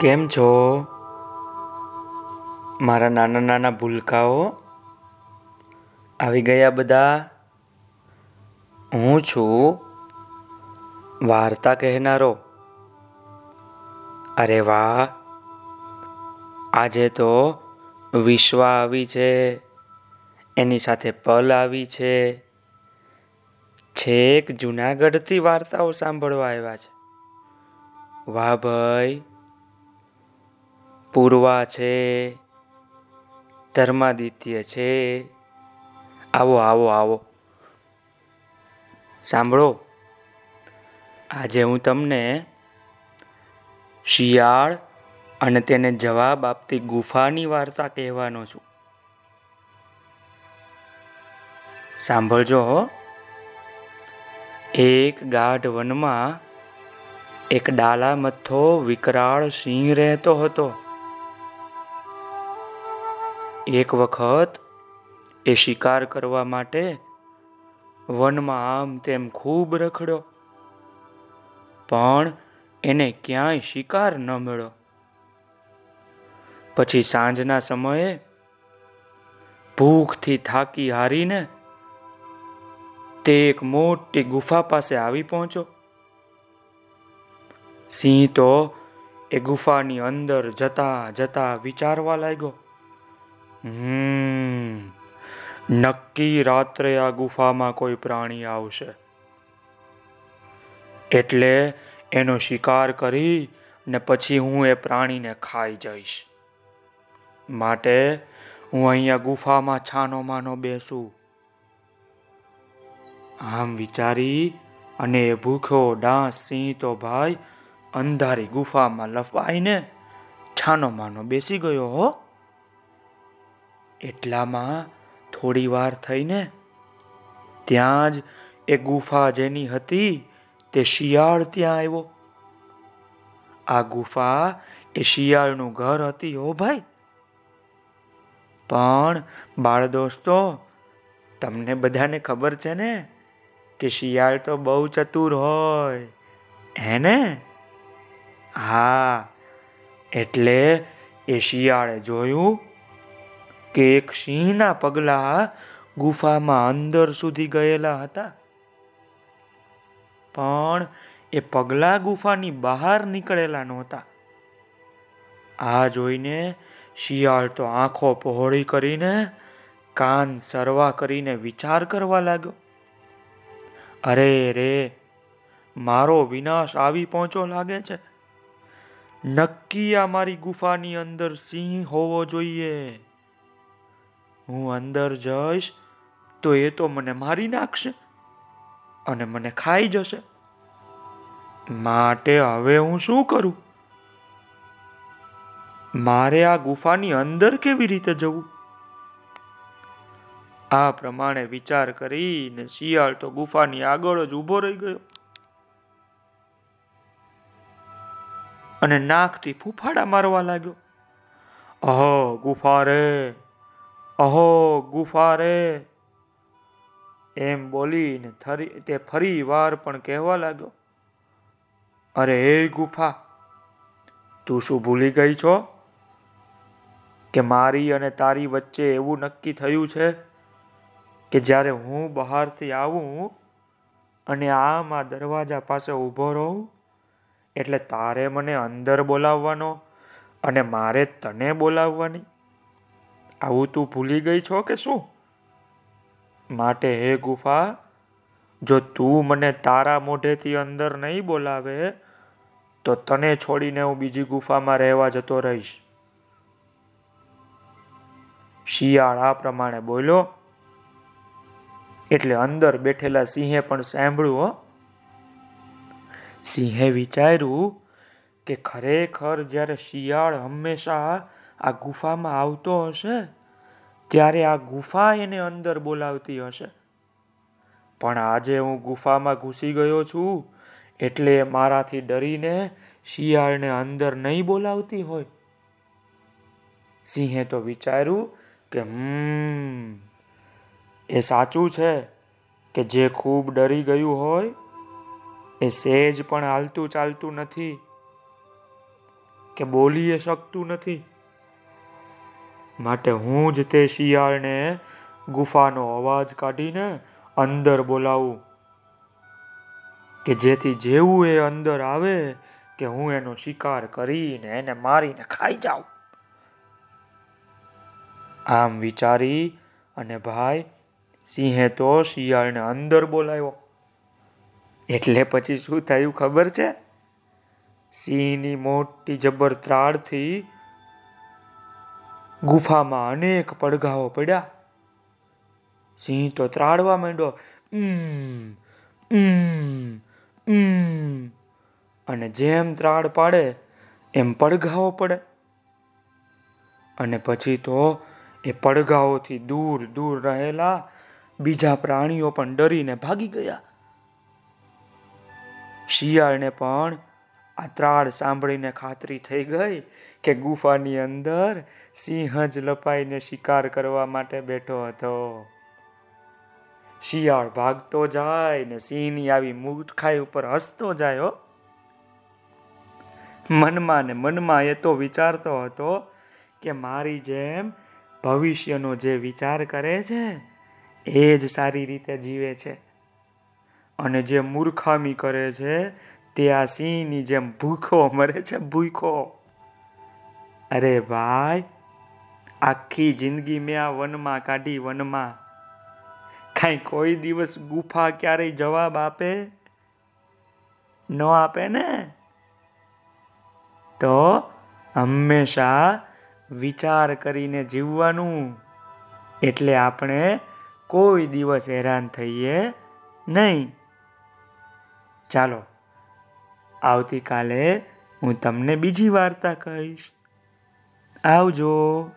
કેમ છો? મારા નાના નાના ભૂલકાઓ આવી ગયા બધા. હું છું વાર્તા કહેનારો. અરે વાહ, આજે તો વિશ્વા આવી છે, એની સાથે પલ આવી છે. છેક જૂનાગઢથી વાર્તાઓ સાંભળવા આવ્યા છે. વાહ ભાઈ પૂર્વા છે, ધર્માદિત્ય છે. આવો આવો આવો. સાંભળો. આજે હું તમને શિયાળ અને તેને જવાબ આપતી ગુફાની વાર્તા કહેવાનો છું. સાંભળજો એક ગાઢ વનમાં એક ડાલા મથ્થો વિકરાળ સિંહ રહેતો હતો. એક વખત એ શિકાર કરવા માટે વનમાં આમ તેમ ખૂબ રખડ્યો. પણ એને ક્યાંય શિકાર ન મળ્યો. પછી સાંજના સમયે ભૂખથી થાકી હારીને તે એક મોટી ગુફા પાસે આવી પહોંચ્યો. સિંહ તો એ ગુફાની અંદર જતા જતા વિચારવા લાગ્યો. નક્કી રાત્રે આ ગુફામાં કોઈ પ્રાણી આવશે. એટલે એનો શિકાર કરી ને પછી હું એ પ્રાણીને ખાઈ જઈશ. માટે હું અહીંયા ગુફામાં છાનો માનો બેસું. આમ વિચારી અને એ ભૂખો ડાંસ સિંહ તો ભાઈ અંધારી ગુફામાં લફાઈને છાનો માનો બેસી ગયો હો. એટલામાં થોડી વાર થઈને ત્યાં જ એ ગુફા જેની હતી તે શિયાળ ત્યાં આવ્યો. આ ગુફા એ શિયાળનું ઘર હતી હો ભાઈ. પણ બાળ દોસ્તો, તમને બધાને ખબર છે ને કે શિયાળ તો બહુ ચતુર હોય, હે ને? હા, એટલે એ શિયાળે જોયું કે એક સિંહના પગલા ગુફામાં અંદર સુધી ગયેલા હતા. પણ એ પગલા ગુફાની બહાર નીકળેલા નહોતા. આ જોઈને શિયાળ તો આંખો પહોળી કરીને કાન સરવા કરીને વિચાર કરવા લાગ્યો. અરે રે, મારો વિનાશ આવી પહોંચો લાગે છે. નક્કી આ મારી ગુફાની અંદર સિંહ હોવો જોઈએ. હું અંદર જઈશ, તો એ તો મને મારી નાખશે અને મને ખાઈ જશે. માટે હવે હું શું કરું? મારે આ ગુફાની અંદર કેવી રીતે જવું? આ પ્રમાણે વિચાર કરીને શિયાળ તો ગુફાની આગળ જ ઊભો રહી ગયો. અને નાકથી ફૂફાડા મારવા લાગ્યો. અહો, ગુફા રે. અહો ગુફા રે એમ બોલીને તે ફરી વાર પણ કહેવા લાગ્યો, અરે એ ગુફા, તું શું ભૂલી ગઈ છો? કે મારી અને તારી વચ્ચે એવું નક્કી થયું છે કે જ્યારે હું બહારથી આવું અને આમ દરવાજા પાસે ઊભો રહું, એટલે તારે મને અંદર બોલાવવાનો અને મારે તને બોલાવવાની? આવું તું ભૂલી ગઈ છો કે શું? માટે હે ગુફા, જો તું મને તારા મોઢેથી અંદર નહીં બોલાવે, તો તને છોડીને હું બીજી ગુફામાં રહેવા જતો રહીશ. શિયાળ આ પ્રમાણે બોલ્યો. એટલે અંદર બેઠેલા સિંહે પણ સાંભળ્યું સિંહે વિચાર્યું કે ખરેખર જ્યારે શિયાળ હંમેશા આ ગુફામાં આવતો હશે ત્યારે આ ગુફા એને અંદર બોલાવતી હશે. પણ આજે હું ગુફામાં ઘૂસી ગયો છું, એટલે મારાથી ડરીને શિયાળને અંદર નહીં બોલાવતી હોય. સિંહે તો વિચાર્યું કે, હમ, એ સાચું છે કે જે ખૂબ ડરી ગયું હોય, એ સેજ પણ હાલતું ચાલતું નથી, કે બોલી શકતું નથી. માટે હું જ તે શિયાળને ગુફાનો અવાજ કાઢીને અંદર બોલાવું. કે જેથી જેવું એ અંદર આવે કે હું એનો શિકાર કરીને એને મારીને ખાઈ જાઉં. આમ વિચારી અને ભાઈ, સિંહે તો શિયાળને અંદર બોલાવ્યો. એટલે પછી શું થયું ખબર છે? સિંહની મોટી જબર ત્રાડથી ગુફામાં અનેક પડઘાઓ પડ્યા. સિંહ તો ત્રાડવા માંડ્યો. અને જેમ ત્રાડ પાડે, એમ પડઘાઓ પડે. અને પછી તો એ પડઘાઓથી દૂર દૂર રહેલા બીજા પ્રાણીઓ પણ ડરીને ભાગી ગયા. શિયાળને પણ આ ત્રાળ સાંભળીને ખાતરી થઈ ગઈ કે ગુફાની અંદર સિંહ જ લપાઈને શિકાર કરવા માટે બેઠો હતો. શિયાળ ભાગતો જાય ને સિંહની આવી મૂર્ખાઈ ઉપર હસતો જાય મનમાં ને મનમાં એ તો વિચારતો હતો કે મારી જેમ ભવિષ્યનો જે વિચાર કરે છે, એ જ સારી રીતે જીવે છે. અને જે મૂર્ખામી કરે છે તે આ સિંહની જેમ ભૂખો મરે છે, ભૂખો. અરે ભાઈ, આખી જિંદગી મેં આ વનમાં કાઢી, વનમાં. કાંઈ કોઈ દિવસ ગુફા ક્યારેય જવાબ આપે? ન આપે ને? તો હંમેશા વિચાર કરીને જીવવાનું. એટલે આપણે કોઈ દિવસ હેરાન થઈએ નહીં. ચાલો. આવતીકાલે હું તમને બીજી વાર્તા કહીશ. આવજો.